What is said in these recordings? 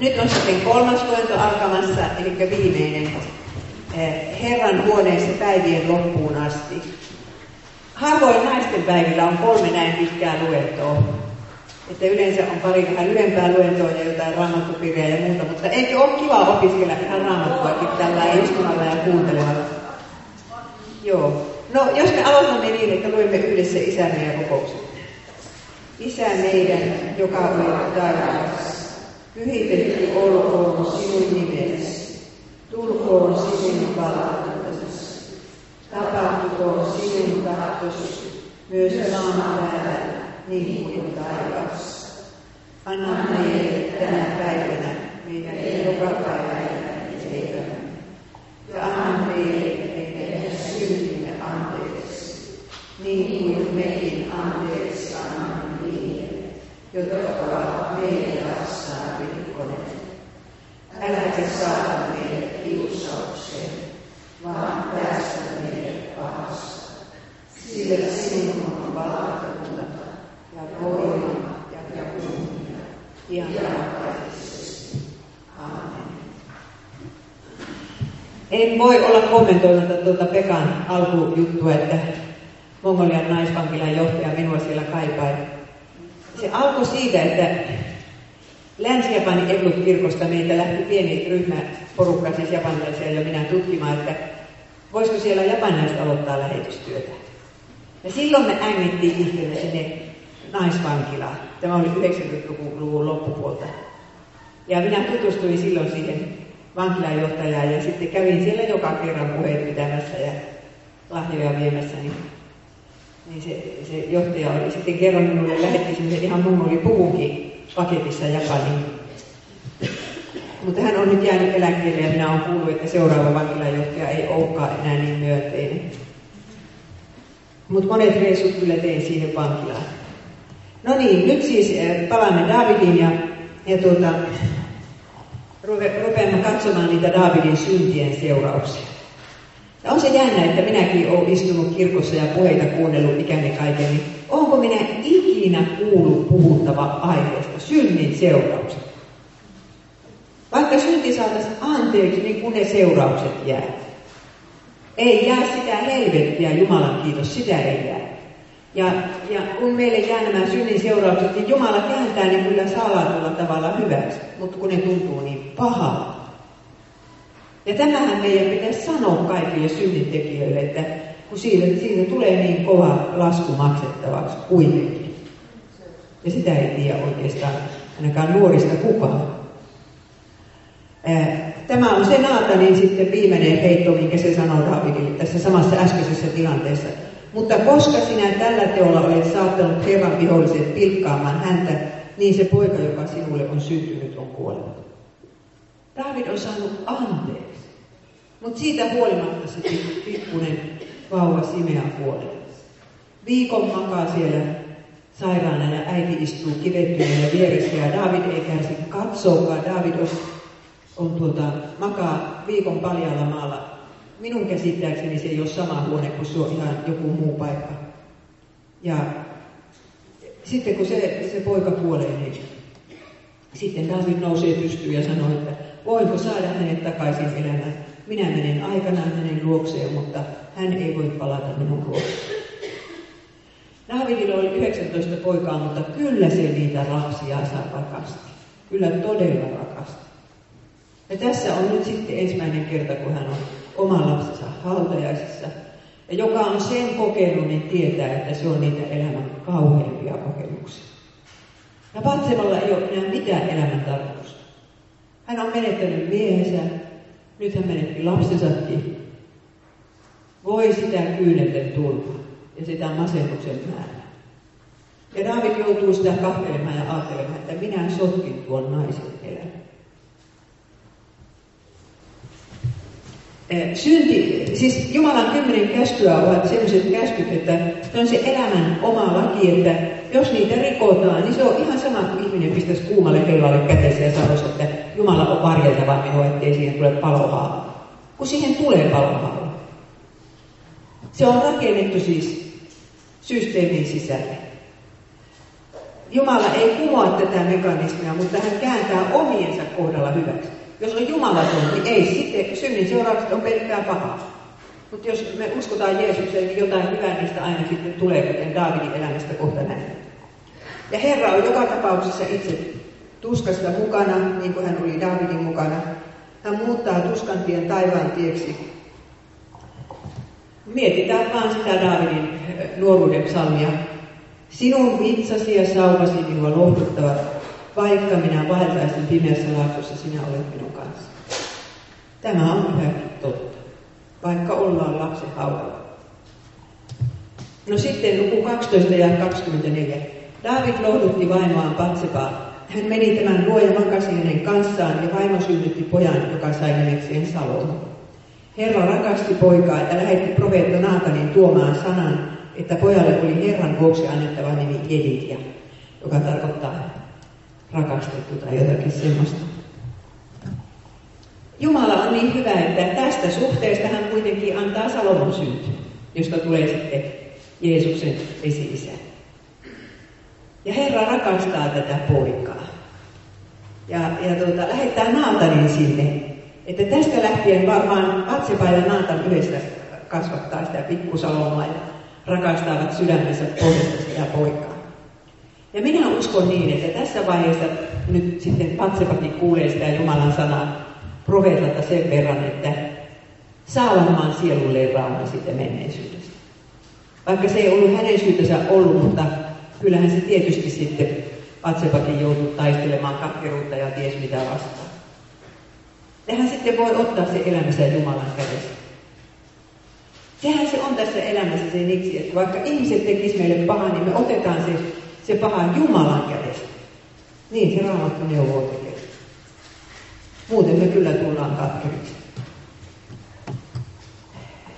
Nyt on sitten kolmas luento alkamassa, eli viimeinen. Eh, Herran huoneessa päivien loppuun asti. Harvoin naisten päivillä on kolme näin pitkää luentoa. Että yleensä on pari vähän lyhempää luentoa ja jotain raamattupiirejä ja muuta, mutta eikö ole kiva opiskella ihan raamattuakin tällä istumalla ja kuuntelemalla? Joo. No, jos me aloitamme niin, että luemme yhdessä isän meidän kokouksen. Isä meidän, joka olet taivaassa, pyhitetty olkoon sinun nimesi, tulkoon sinun valtakuntasi, tapahtukoon sinun tahtosi, myös maan päällä, niin kuin taivaassa. Anna meille tänä päivänä meidän joka päivänä leipämme. Ja anna meille meidän syntimme anteeksi, niin kuin mekin anteeksi annamme meille vastaan kiusaukseen, vaan päästä pahasta. Sillä sinun on valtakunta ja voima ja, ja kunnia. Amen. En voi olla kommentoimatta tuota Pekan alkujuttua, että Mongolian naisvankilan johtaja minua siellä kaipai. Se alkoi siitä, että Länsi-Japanin Evlut-kirkosta meitä lähti pieni ryhmä porukka, siis japanilaisia ja minä tutkimaan, että voisiko siellä japanilaiset aloittaa lähetystyötä. Ja silloin me ängittiin itsemme sinne naisvankilaan. Tämä oli 90-luvun loppupuolta. Ja minä tutustuin silloin siihen vankilanjohtajaan ja sitten kävin siellä joka kerran puheet pitämässä ja lahjoja viemässä. Niin, niin se, se johtaja oli sitten kerran minulle lähetti semmoisen ihan mun oli puvunkin paketissa Japaniin. Mutta hän on nyt jäänyt eläkkeelle ja minä olen kuullut, että seuraava vankilanjohtaja ei olekaan enää niin myönteinen. Mutta monet reissut kyllä tein siihen vankilaan. No niin, nyt siis eh, palaamme Davidin ja, ja tuota, rupeamme katsomaan niitä Davidin syntien seurauksia. Ja on se jännä, että minäkin olen istunut kirkossa ja puheita kuunnellut ikäni kaiken, niin onko minä ikinä kuullut puhuttava aiheesta synnin seuraukset? Vaikka synti saataisiin anteeksi, niin kun ne seuraukset jää. Ei jää sitä helvettiä, Jumalan kiitos, sitä ei jää. Ja, ja kun meille jää nämä synnin seuraukset, niin Jumala kääntää ne kyllä salatulla tavalla hyväksi, mutta kun ne tuntuu niin pahalta. Ja tämähän meidän pitäisi sanoa kaikille synnintekijöille, että kun siitä, siitä tulee niin kova lasku maksettavaksi kuitenkin. Ja sitä ei tiedä oikeastaan ainakaan nuorista kukaan. Tämä on se Naatanin sitten viimeinen heitto, minkä se sanoo Davidille tässä samassa äskeisessä tilanteessa. Mutta koska sinä tällä teolla olet saattanut Herran viholliset pilkkaamaan häntä, niin se poika, joka sinulle on syntynyt, on kuollut. David on saanut anteeksi. Mutta siitä huolimatta se pikkuinen vauva Simea kuolee. Viikon makaa siellä sairaana ja äiti istuu kivettyneenä vieressä ja David ei kärsi katsoakaan. David on, on tuota, makaa viikon paljalla maalla minun käsittääkseni se ei ole sama huone kuin se on ihan joku muu paikka. Ja sitten kun se, se poika kuolee, niin sitten David nousee pystyyn ja sanoo, että voinko saada hänet takaisin elämään. Minä menen aikanaan hänen luokseen, mutta hän ei voi palata minun luokseen. Davidilla oli 19 poikaa, mutta kyllä se niitä saa rakasti. Kyllä todella rakasti. Ja tässä on nyt sitten ensimmäinen kerta, kun hän on oman lapsensa hautajaisissa. Ja joka on sen kokenut, niin tietää, että se on niitä elämän kauheimpia kokemuksia. Ja Patsemalla ei ole enää mitään elämän tarkoitusta. Hän on menettänyt miehensä, nyt hän menetti lapsensakin. Voi sitä kyynelten tulva ja sitä masennuksen määrää. Ja David joutuu sitä kahtelemaan ja ajattelemaan, että minä sotkin tuon naisen elämän. Eh, synti, siis Jumalan kymmenen käskyä ovat sellaiset käskyt, että ne on se elämän oma laki, että jos niitä rikotaan, niin se on ihan sama kuin ihminen pistäisi kuumalle heilalle käteensä ja sanoisi, että Jumala on varjeltava minua, ettei siihen tule palohaava. Kun siihen tulee palohaava. Se on rakennettu siis systeemin sisälle. Jumala ei kumoa tätä mekanismia, mutta hän kääntää omiensa kohdalla hyväksi. Jos on jumalaton, niin ei sitten synnin seuraukset on pelkkää pahaa. Mutta jos me uskotaan Jeesukseen, niin jotain hyvää niistä aina sitten tulee, kuten Daavidin elämästä kohta näin. Ja Herra on joka tapauksessa itse tuskasta mukana, niin kuin hän oli Daavidin mukana. Hän muuttaa tuskantien taivaan tieksi. Mietitään vaan sitä Daavidin nuoruuden psalmia. Sinun vitsasi ja saupasi minua lohduttavat, vaikka minä vaeltaisin pimeässä laaksossa, sinä olet minun kanssa. Tämä on yhäkin totta, vaikka ollaan lapsen haudalla. No sitten luku 12 ja 24. David lohdutti vaimoaan Patsepaa. Hän meni tämän luoja makasi hänen kanssaan ja vaimo synnytti pojan, joka sai nimekseen Salomon. Herra rakasti poikaa ja lähetti profeetta Naatanin tuomaan sanan, että pojalle oli Herran vuoksi annettava nimi Editia, joka tarkoittaa rakastettu tai jotakin semmoista. Jumala on niin hyvä, että tästä suhteesta hän kuitenkin antaa Salomon synty, josta tulee sitten Jeesuksen esi-isä. Ja Herra rakastaa tätä poikaa. Ja, ja tuota, lähettää Naatanin sinne. Että tästä lähtien varmaan Patsepa ja Naatan yhdessä kasvattaa sitä pikkusalomaa ja rakastavat sydämensä pohjasta sitä poikaa. Ja minä uskon niin, että tässä vaiheessa nyt sitten Patsepakin kuulee sitä Jumalan sanaa profeetalta sen verran, että saa varmaan sielulleen rauhan siitä menneisyydestä. Vaikka se ei ollut hänen syytänsä ollut, mutta kyllähän se tietysti sitten Patsepakin joutui taistelemaan katkeruutta ja ties mitä vastaan. Ja hän sitten voi ottaa se elämänsä Jumalan kädestä. Sehän se on tässä elämässä se niksi, että vaikka ihmiset tekisivät meille pahaa, niin me otetaan se, se paha Jumalan kädestä. Niin se raamattu neuvoo tekee. Muuten me kyllä tullaan katkeriksi.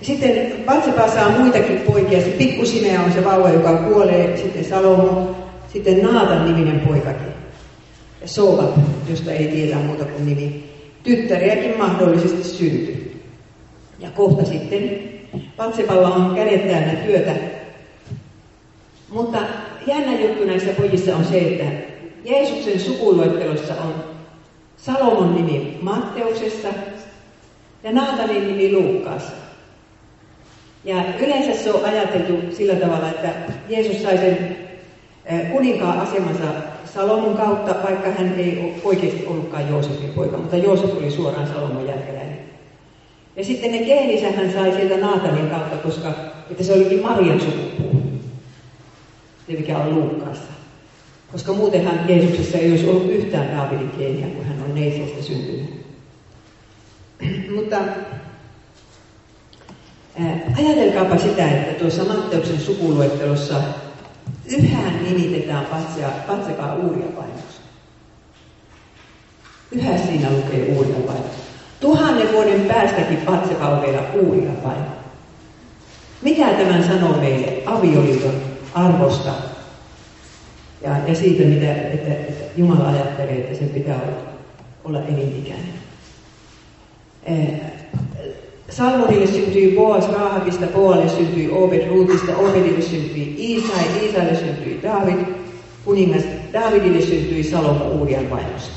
Sitten Batsepa saa muitakin poikia. Se pikkusimea on se vauva, joka kuolee. Sitten Salomo. Sitten Naatan niminen poikakin. Ja josta ei tiedä muuta kuin nimi. Tyttäriäkin mahdollisesti syntyy. Ja kohta sitten Patsepalla on kädet täynnä työtä. Mutta jännä juttu näissä pojissa on se, että Jeesuksen sukuluettelossa on Salomon nimi Matteuksessa ja Naatanin nimi Luukkaassa. Ja yleensä se on ajateltu sillä tavalla, että Jeesus sai sen kuninkaan asemansa Salomon kautta, vaikka hän ei oikeasti ollutkaan Joosefin poika, mutta Joosef oli suoraan Salomon jälkeläinen. Ja sitten ne geenisä hän sai sieltä Naatanin kautta, koska että se olikin Marian sukupuu, mikä on Luukkaassa. Koska muutenhan Jeesuksessa ei olisi ollut yhtään Daavidin geeniä, kun hän on neisestä syntynyt. Mutta ajatelkaapa sitä, että tuossa Matteuksen sukuluettelossa yhä nimitetään Patsekaa Uuria painoksi. Yhä siinä lukee Uuria painoksi. Tuhannen vuoden päästäkin Patseka on vielä Uuria painoksi. Mikä tämän sanoo meille avioliiton arvosta ja, ja siitä, mitä, että, että Jumala ajattelee, että sen pitää olla, olla elinikäinen. Salmonille syntyi Boas Raahavista, Boalle syntyi Obed Ruutista, Obedille syntyi Iisai, Iisaille syntyi David, kuningas Davidille syntyi Salomo Uurian vaimosta.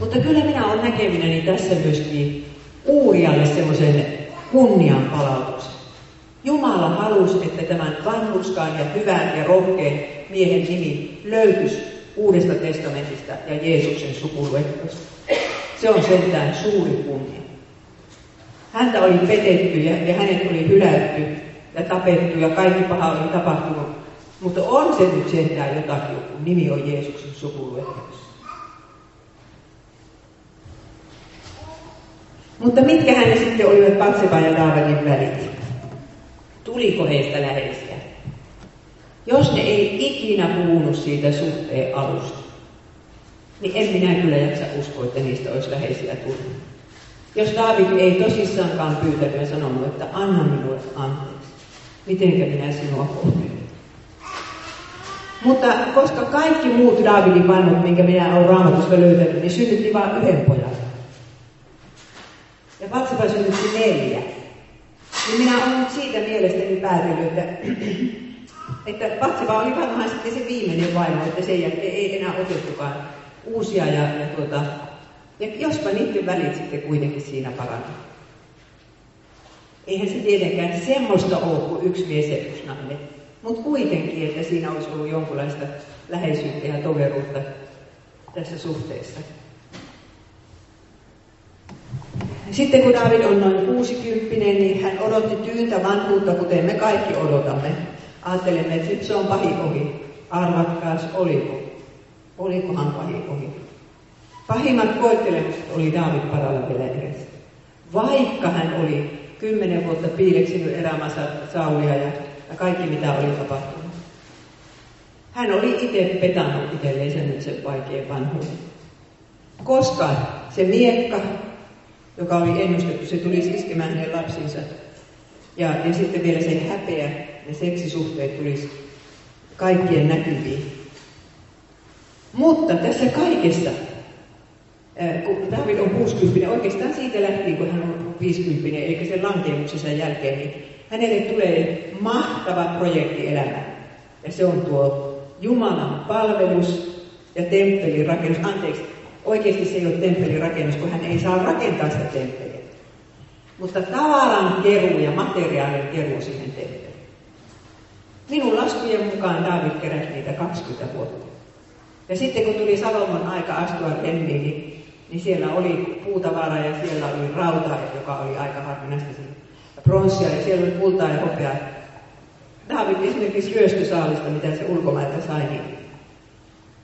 Mutta kyllä minä olen näkeminäni tässä myöskin Uurialle semmoisen kunnian palautuksen. Jumala halusi, että tämän vanhuskaan ja hyvän ja rohkeen miehen nimi löytyisi Uudesta testamentista ja Jeesuksen sukuluettosta. Se on sentään suuri kunnia. Häntä oli petetty ja, ja hänet oli hylätty ja tapettu ja kaikki paha oli tapahtunut. Mutta on se nyt sentään jotakin, kun nimi on Jeesuksen sukuluettelossa. Mutta mitkä hänen sitten olivat Patseba ja Daavidin välit? Tuliko heistä läheisiä? Jos ne ei ikinä puhunut siitä suhteen alusta, niin en minä kyllä jaksa uskoa, että niistä olisi läheisiä tullut. Jos Daavid ei tosissaankaan pyytänyt ja sanonut, että anna minulle anteeksi, mitenkä minä sinua kohtelen. Mutta koska kaikki muut Daavidin vannut, minkä minä olen raamatusta löytänyt, niin synnytti vain yhden pojan. Ja Patsapa synnytti neljä. Niin minä olen nyt siitä mielestäni päätellyt, että Että Patseva oli varmaan sitten se viimeinen vaimo, että sen jälkeen ei enää otettukaan uusia ja, ja, tuota, ja jospa niiden välit sitten kuitenkin siinä parani. Eihän se tietenkään semmoista ole kuin yksi mies ja yksi nainen. Mutta kuitenkin, että siinä olisi ollut jonkunlaista läheisyyttä ja toveruutta tässä suhteessa. Sitten kun David on noin 60, niin hän odotti tyyntä vanhuutta, kuten me kaikki odotamme. Ajattelemme, että nyt se on pahi ohi. Arvatkaas, oliko? Olikohan pahi ohi? Pahimmat koettelemukset oli David paralla vielä edessä. Vaikka hän oli kymmenen vuotta piileksinyt elämänsä Saulia ja, ja kaikki mitä oli tapahtunut. Hän oli itse petannut itselleen sen nyt sen vaikean vanhuuden. Koska se miekka, joka oli ennustettu, se tuli iskemään hänen lapsinsa. Ja, ja sitten vielä se häpeä ja seksisuhteet tulisi kaikkien näkyviin. Mutta tässä kaikessa, kun David on 60, oikeastaan siitä lähtien, kun hän on 50, eli sen lankeemuksensa jälkeen, niin hänelle tulee mahtava projekti elämä. Ja se on tuo Jumalan palvelus ja temppelin rakennus. Anteeksi, oikeasti se ei ole temppelin rakennus, kun hän ei saa rakentaa sitä temppeliä. Mutta tavaran keruu ja materiaalin keruu siihen temppeliin. Minun laskujen mukaan David keräsi niitä 20 vuotta. Ja sitten kun tuli Salomon aika astua remmiin, niin, niin siellä oli puutavara ja siellä oli rauta, joka oli aika harvinaista. Pronssia ja siellä oli kultaa ja hopeaa. David esimerkiksi ryöstösaalista, mitä se ulkomailta sai, niin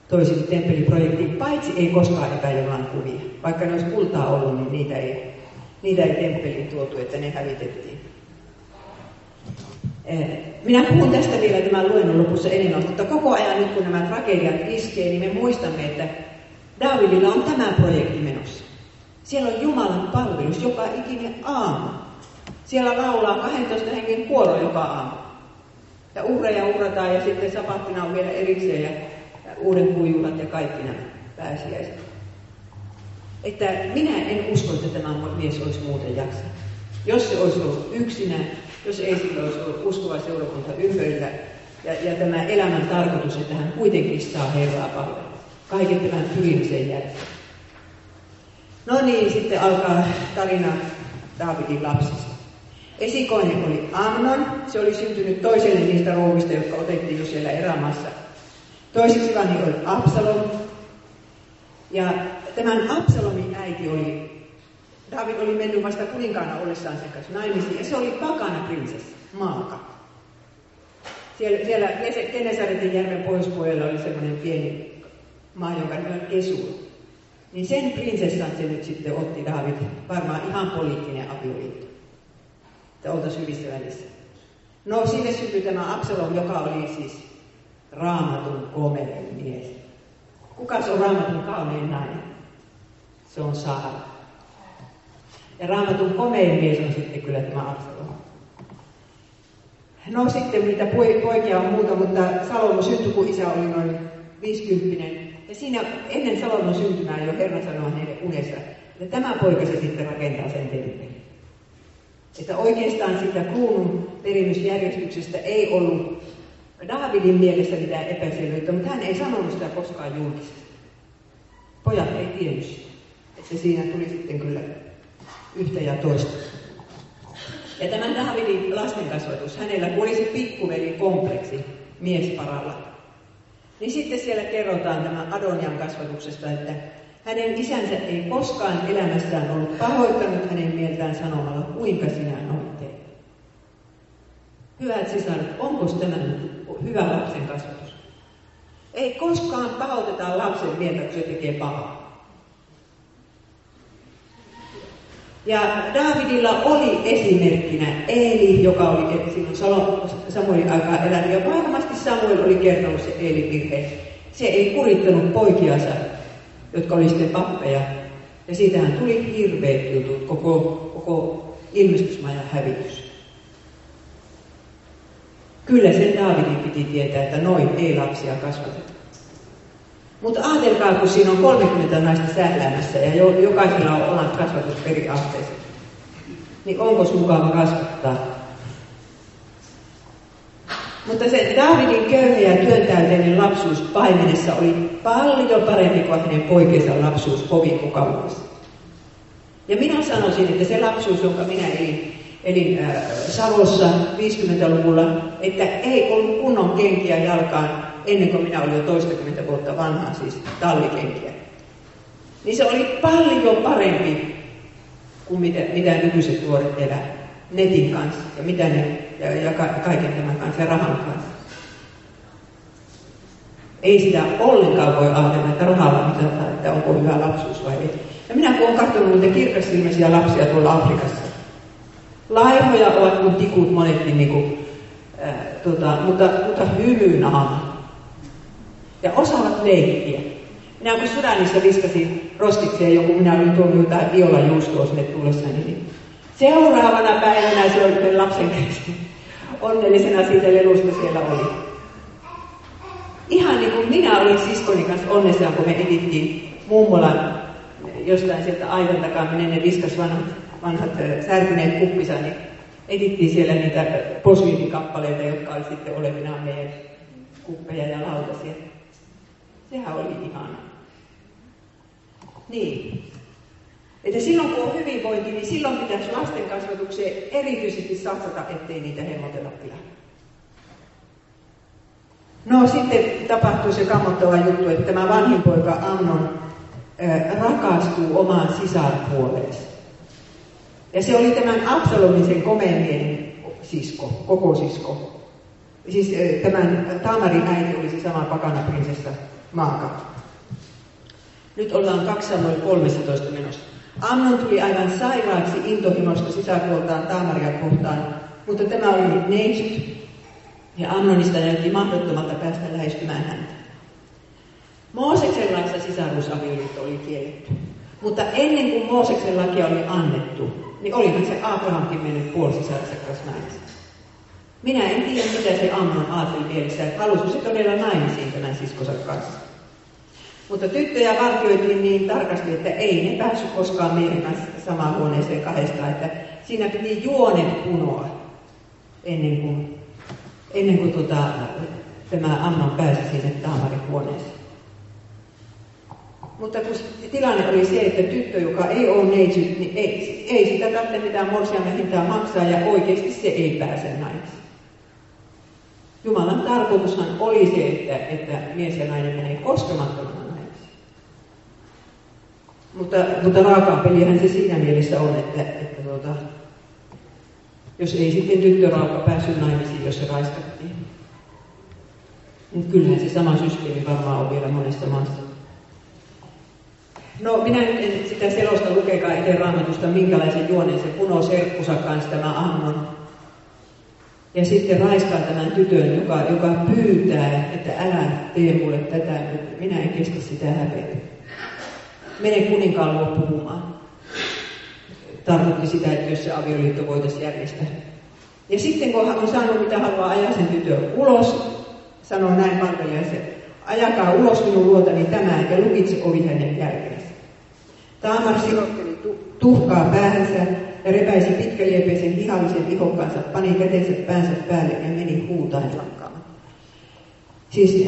toisi temppeliprojektiin, paitsi ei koskaan epäjumalan kuvia. Vaikka ne olisi kultaa ollut, niin niitä ei, niitä ei temppeliin tuotu, että ne hävitettiin. Eh, minä puhun tästä vielä tämän luennon lopussa enemmän, mutta koko ajan nyt kun nämä tragediat iskee, niin me muistamme, että Davidilla on tämä projekti menossa. Siellä on Jumalan palvelus joka ikinen aamu. Siellä laulaa 12 hengen kuoro joka aamu. Ja uhreja uhrataan ja sitten sapattina on vielä erikseen ja, ja uuden kuijuhat ja kaikki nämä pääsiäiset. Että minä en usko, että tämä mies olisi muuten jaksanut. Jos se olisi ollut yksinään, jos ei sillä olisi ollut uskova seurakunta ympärillä ja, ja tämä elämän tarkoitus, että hän kuitenkin saa Herraa palvella. Kaiken tämän pyrimisen jälkeen. No niin, sitten alkaa tarina Daavidin lapsista. Esikoinen oli Amnon, se oli syntynyt toiselle niistä rouvista, jotka otettiin jo siellä erämaassa. Toiseksi vanhi oli Absalom. Ja tämän Absalomin äiti oli, David oli mennyt vasta kuninkaana ollessaan sen kanssa naimisiin, ja se oli pakana prinsessa, Maaka. Siellä, siellä Genesaretin järven pohjoispuolella oli semmoinen pieni maa, jonka nimi on Kesur. Niin sen prinsessan se nyt sitten otti David, varmaan ihan poliittinen avioliitto että oltaisiin hyvissä välissä. No sinne syntyi tämä Absalom, joka oli siis raamatun komein mies. Kuka se on raamatun kaunein nainen? Se on Saara. Ja raamatun komein mies on sitten kyllä tämä Absalom. No sitten mitä poikia on muuta, mutta Salomo syntyi, kun isä oli noin 50. Ja siinä ennen Salomon syntymää jo Herra sanoi hänelle unessa, että tämä poika se sitten rakentaa sen temppelin. Että oikeastaan sitä kruunun perimysjärjestyksestä ei ollut Davidin mielessä mitään epäselvyyttä, mutta hän ei sanonut sitä koskaan julkisesti. Pojat ei tiennyt sitä. Että siinä tuli sitten kyllä yhtä ja toista. Ja tämä Davidin lastenkasvatus, hänellä kun se pikkuveli kompleksi miesparalla, niin sitten siellä kerrotaan tämä Adonian kasvatuksesta, että hänen isänsä ei koskaan elämässään ollut pahoittanut hänen mieltään sanomalla, kuinka sinä noin teet. Hyvät sisaret, onko tämä hyvä lapsen kasvatus? Ei koskaan pahoiteta lapsen mieltä, kun se tekee pahaa. Ja Davidilla oli esimerkkinä Eeli, joka oli silloin Samuelin aikaa elänyt. Ja varmasti Samuel oli kertonut se Eelin virhe. Se ei kurittanut poikiansa jotka oli sitten pappeja. Ja siitähän tuli hirveät jutut, koko, koko ilmestysmajan hävitys. Kyllä sen Daavidin piti tietää, että noin ei lapsia kasvateta. Mutta ajatelkaa, kun siinä on 30 naista sähläämässä ja jokaisella on omat kasvatusperiaatteensa, niin onko mukava kasvattaa? Mutta se Davidin köyhä ja työntäyteinen lapsuus paimenessa oli paljon parempi kuin hänen poikensa lapsuus hovikokavuudessa. Ja minä sanoisin, että se lapsuus, jonka minä elin, elin äh, Savossa 50-luvulla, että ei ollut kunnon kenkiä jalkaan ennen kuin minä olin jo toistakymmentä vuotta vanha, siis tallikenkiä. Niin se oli paljon parempi kuin mitä, mitä nykyiset nuoret elää netin kanssa ja mitä ne, ja, ja ka, kaiken tämän kanssa ja rahan kanssa. Ei sitä ollenkaan voi ajatella, että rahalla mitataan, että onko hyvä lapsuus vai ei. Ja minä kun olen katsonut niitä kirkasilmäisiä lapsia tuolla Afrikassa, laihoja ovat kuin tikut monetkin, niin kuin, äh, tota, mutta, mutta hymynaama. Ja osaavat leikkiä. Minä kun Sudanissa viskasin rostikseen joku, minä olin tuonut jotain violajuustoa sinne tullessani, niin seuraavana päivänä se oli lapsen kanssa. Onnellisena siitä lelusta siellä oli. Ihan niin kuin minä olin siskoni kanssa onnessa, kun me edittiin mummolan jostain sieltä aivan takaa, minne ne viskas vanhat, vanhat särkyneet kuppisa, niin edittiin siellä niitä posliinikappaleita, jotka oli sitten olevinaan meidän kuppeja ja lautasia. Sehän oli ihana. Niin. Että silloin kun on hyvinvointi, niin silloin pitäisi lasten kasvatukseen erityisesti satsata, ettei niitä hemmotella pilalle. No sitten tapahtui se kammottava juttu, että tämä vanhin poika Amnon rakastuu omaan sisarpuoleensa. Ja se oli tämän Absalomisen komeen sisko, koko sisko. Siis tämän Tamarin äiti oli se sama pakana prinsessa Maaka. Nyt ollaan 2 Samuel 13 menossa. Amnon tuli aivan sairaaksi intohimosta sisäpuoltaan Taamaria kohtaan, mutta tämä oli neitsyt, ja Amnonista näytti mahdottomalta päästä lähestymään häntä. Mooseksen laissa sisaruusavioliitto oli kielletty. Mutta ennen kuin Mooseksen lakia oli annettu, niin olihan se Abrahamkin mennyt puolisisänsä kanssa. Minä en tiedä, mitä se Amnon ajatteli mielessä, että halusi se todella naimisiin tämän siskonsa kanssa. Mutta tyttöjä vartioitiin niin tarkasti, että ei ne päässyt koskaan kanssa samaan huoneeseen kahdesta, että siinä piti juonet punoa ennen kuin, ennen kuin tota, tämä Amnon pääsi sinne Taamarin huoneeseen. Mutta kun tilanne oli se, että tyttö, joka ei ole neitsyt, niin ei, ei sitä tarvitse mitään morsiamme hintaa maksaa ja oikeasti se ei pääse naimisiin. Jumalan tarkoitushan oli se, että, että mies ja nainen menee koskemattomana mutta, mutta raakaa pelihän se siinä mielessä on, että, että tuota, jos ei sitten tyttöraukka päässyt naimisiin, jos se raiskattiin. Mutta kyllähän se sama systeemi varmaan on vielä monessa maassa. No minä nyt en sitä selosta lukekaan itse raamatusta, minkälaisen juonen se puno serkkusa kanssa tämä Amnon. Ja sitten raiskaa tämän tytön, joka, joka pyytää, että älä tee mulle tätä, minä en kestä sitä häpeää mene kuninkaan luo puhumaan. Tarkoitti sitä, että jos se avioliitto voitaisiin järjestää. Ja sitten kun hän on saanut mitä haluaa ajaa sen tytön ulos, sanoo näin se, ajakaa ulos minun luotani tämä, ja lukitse ovi hänen jälkeensä. Taamar sirotteli tuhkaa päähänsä ja repäisi pitkäliepeisen vihallisen ihokkansa, pani kätensä päänsä päälle ja meni huutaen lakkaamaan. Siis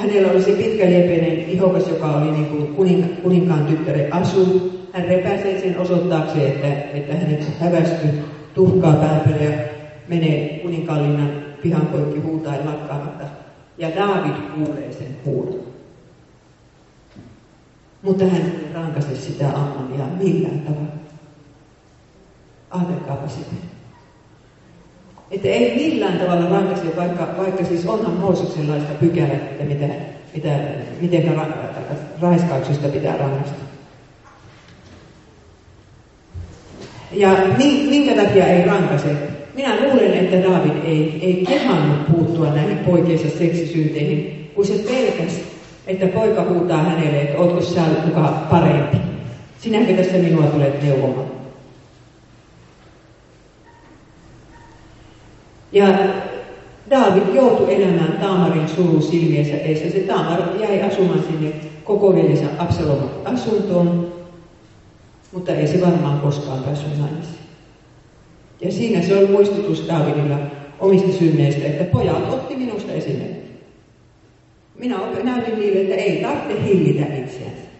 hänellä oli se pitkäliepeinen ihokas, joka oli niin kuin kuning, kuninkaan tyttären asu. Hän repäisee sen osoittaakseen, että, että hänet hävästy tuhkaa pääpölle ja menee kuninkaallinnan pihan poikki huutaen lakkaamatta. Ja David kuulee sen huudon. Mutta hän ei rankase sitä Ammonia millään tavalla. Ajatelkaapa sitä. Että ei millään tavalla rankaise, vaikka, vaikka siis onhan Mooseksenlaista pykälä, että mitä, mitä, miten ra, raiskauksesta pitää rangaista. Ja minkä takia ei rankase? Minä luulen, että David ei, ei kehannut puuttua näihin poikiensa seksisynteihin, kun se pelkäsi, että poika huutaa hänelle, että ootko sä muka parempi. Sinäkö tässä minua tulet neuvomaan? Ja David joutui elämään Taamarin surun silmiensä edessä. Se Taamar jäi asumaan sinne koko veljensä Absalomon asuntoon, mutta ei se varmaan koskaan päässyt naimisiin. Ja siinä se on muistutus Davidilla omista synneistä, että pojat otti minusta esimerkki. Minä näytin niille, että ei tarvitse hillitä itseänsä.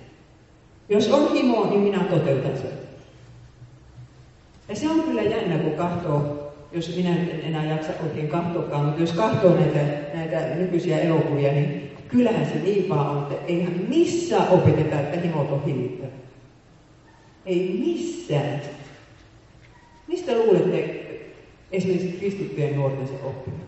Jos on himo, niin minä toteutan sen. Ja se on kyllä jännä, kun katsoo, jos minä en enää jaksa oikein katsoakaan, mutta jos katsoo näitä, näitä nykyisiä elokuvia, niin kyllähän se vaan on, että eihän missään opeteta, että himot on hillittävä. Ei missään. Mistä luulette esimerkiksi kristittyjen nuorten se oppinut?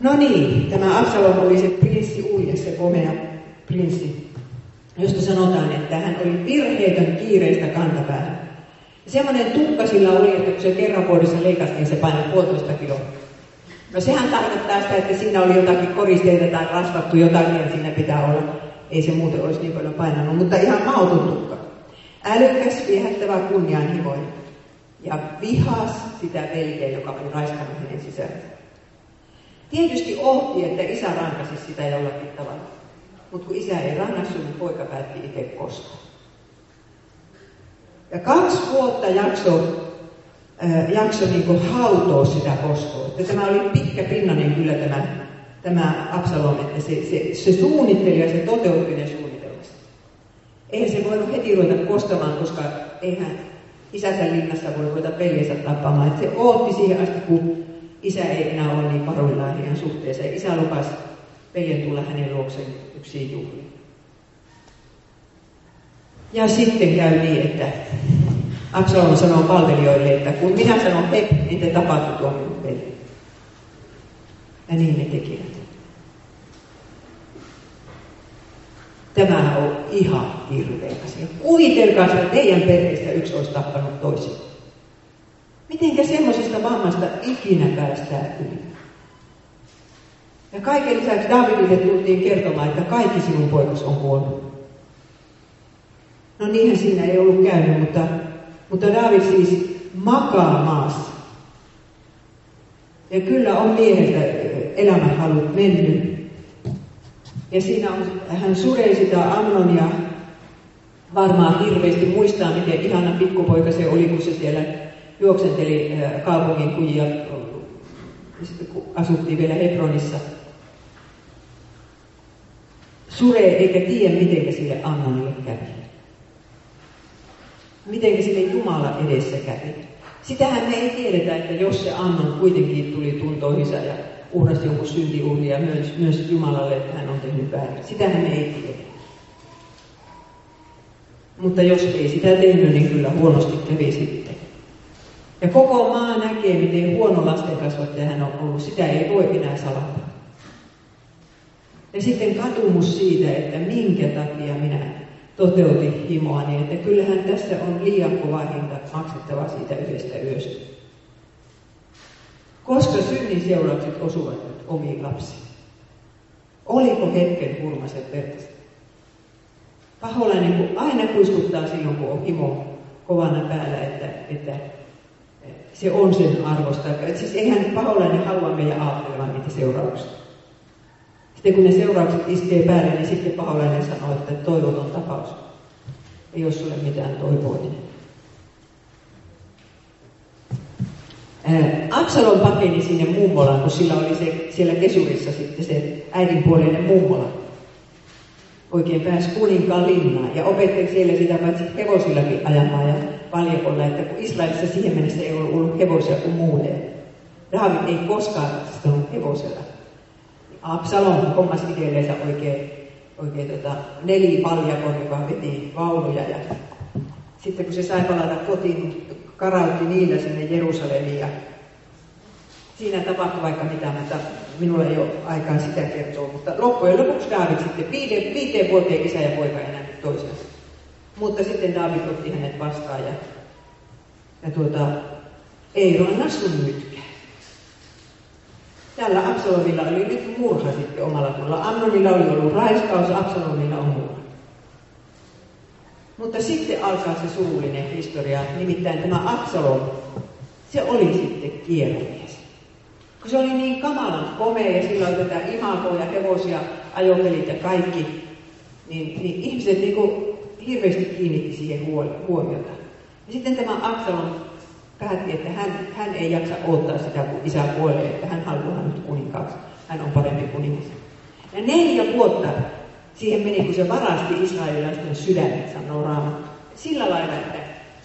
No niin, tämä Absalom oli se prinssi Ulje, se komea prinssi, josta sanotaan, että hän oli virheetön kiireistä kantapäähän. Semmoinen tukka sillä oli, että kun se kerran vuodessa leikattiin, se painoi puolitoista kiloa. No sehän tarkoittaa sitä, että siinä oli jotakin koristeita tai rasvattu jotakin, ja siinä pitää olla. Ei se muuten olisi niin paljon painanut, mutta ihan mauton tukka. Älykäs, viehättävä, kunnianhimoinen. Ja vihas sitä veljeä, joka oli raiskannut hänen sisällä. Tietysti ohti, että isä rankasi sitä jollakin tavalla. Mutta kun isä ei rangaissut, niin poika päätti itse kosta. Ja kaksi vuotta jakso, äh, jakso niin hautoa sitä kostoa. Että tämä oli pitkä pinnanen kyllä tämä, tämä Absalom, että se, se, se suunnitteli ja se toteutti ne suunnitelmassa. Eihän se voinut heti ruveta kostamaan, koska eihän isänsä linnassa voi ruveta veljensä tappamaan. Että se ootti siihen asti, kun isä ei enää ole niin paroillaan heidän suhteessa. Ja isä lupasi veljen tulla hänen luokseen yksiin juhliin. Ja sitten käy niin, että Absalom sanoo palvelijoille, että kun minä sanon hep, niin te tapahtuu tuon minun veli. Ja niin ne tekivät. Tämä on ihan hirveä asia. Kuvitelkaa, että teidän perheestä yksi olisi tappanut toisen. Mitenkä semmoisesta vammasta ikinä päästään yli? Ja kaiken lisäksi Davidille tultiin kertomaan, että kaikki sinun poikas on kuollut. No niinhän siinä ei ollut käynyt, mutta, mutta David siis makaa maassa. Ja kyllä on mieheltä elämänhalut mennyt. Ja siinä on, hän suree sitä Amnonia varmaan hirveästi muistaa, miten ihana pikkupoika se oli, kun se siellä juoksenteli kaupungin kujia, kun asuttiin vielä Hebronissa. Suree eikä tiedä, miten sille Amnonille kävi miten sille Jumala edessä kävi. Sitähän me ei tiedetä, että jos se Amnon kuitenkin tuli tuntoihinsa ja uhrasi jonkun syntiuhria myös, myös Jumalalle, että hän on tehnyt väärin. Sitähän me ei tiedä. Mutta jos ei sitä tehnyt, niin kyllä huonosti kävi sitten. Ja koko maa näkee, miten huono lastenkasvattaja hän on ollut. Sitä ei voi enää salata. Ja sitten katumus siitä, että minkä takia minä toteuti himoa, niin että kyllähän tässä on liian kova hinta maksettava siitä yhdestä yöstä. Koska synnin seuraukset osuvat nyt omiin lapsiin. Oliko hetken hurmaset vertaiset? Paholainen kun aina kuiskuttaa silloin, kun on himo kovana päällä, että, että se on sen arvosta. Siis eihän paholainen halua meidän ajattelevan niitä seurauksia. Sitten kun ne seuraukset iskee päälle, niin sitten paholainen sanoo, että toivoton tapaus. Ei ole sulle mitään toivoinen. Absalon pakeni sinne mummolaan, kun sillä oli se, siellä kesurissa sitten se äidinpuolinen mummola. Oikein pääsi kuninkaan linnaan ja opetteli siellä sitä paitsi hevosillakin ajamaan ja valjakolla, että kun Israelissa siihen mennessä ei ollut hevosia kuin muuten. David ei koskaan ollut hevosella. Absalom hommasi itselleensä oikein, oikein tota, nelipaljakon, joka veti vaunuja. Ja sitten kun se sai palata kotiin, karautti niillä sinne Jerusalemiin. Ja siinä tapahtui vaikka mitä, mutta minulla ei ole aikaa sitä kertoa. Mutta loppujen lopuksi David sitten viide, viiteen vuoteen isä ja poika enää toisensa. Mutta sitten David otti hänet vastaan ja, ja tuota, ei rannassu nytkään. Tällä Absalomilla oli nyt murha sitten omalla tuolla. Amnonilla oli ollut raiskaus, Absalomilla on murha. Mutta sitten alkaa se surullinen historia, nimittäin tämä Absalom, se oli sitten kierromies. Kun se oli niin kamalan komea ja sillä oli tätä imagoa ja hevosia, ajopelit ja kaikki, niin, niin ihmiset niin kuin hirveästi kiinnitti siihen huomiota. Ja sitten tämä Absalom päätti, että hän, hän ei jaksa odottaa sitä, kun isä kuolee, että hän haluaa nyt kuninkaaksi. Hän on parempi kuningas. Ja neljä vuotta siihen meni, kun se varasti israelilaisten sydämet, sanoo Raamattu. Sillä lailla, että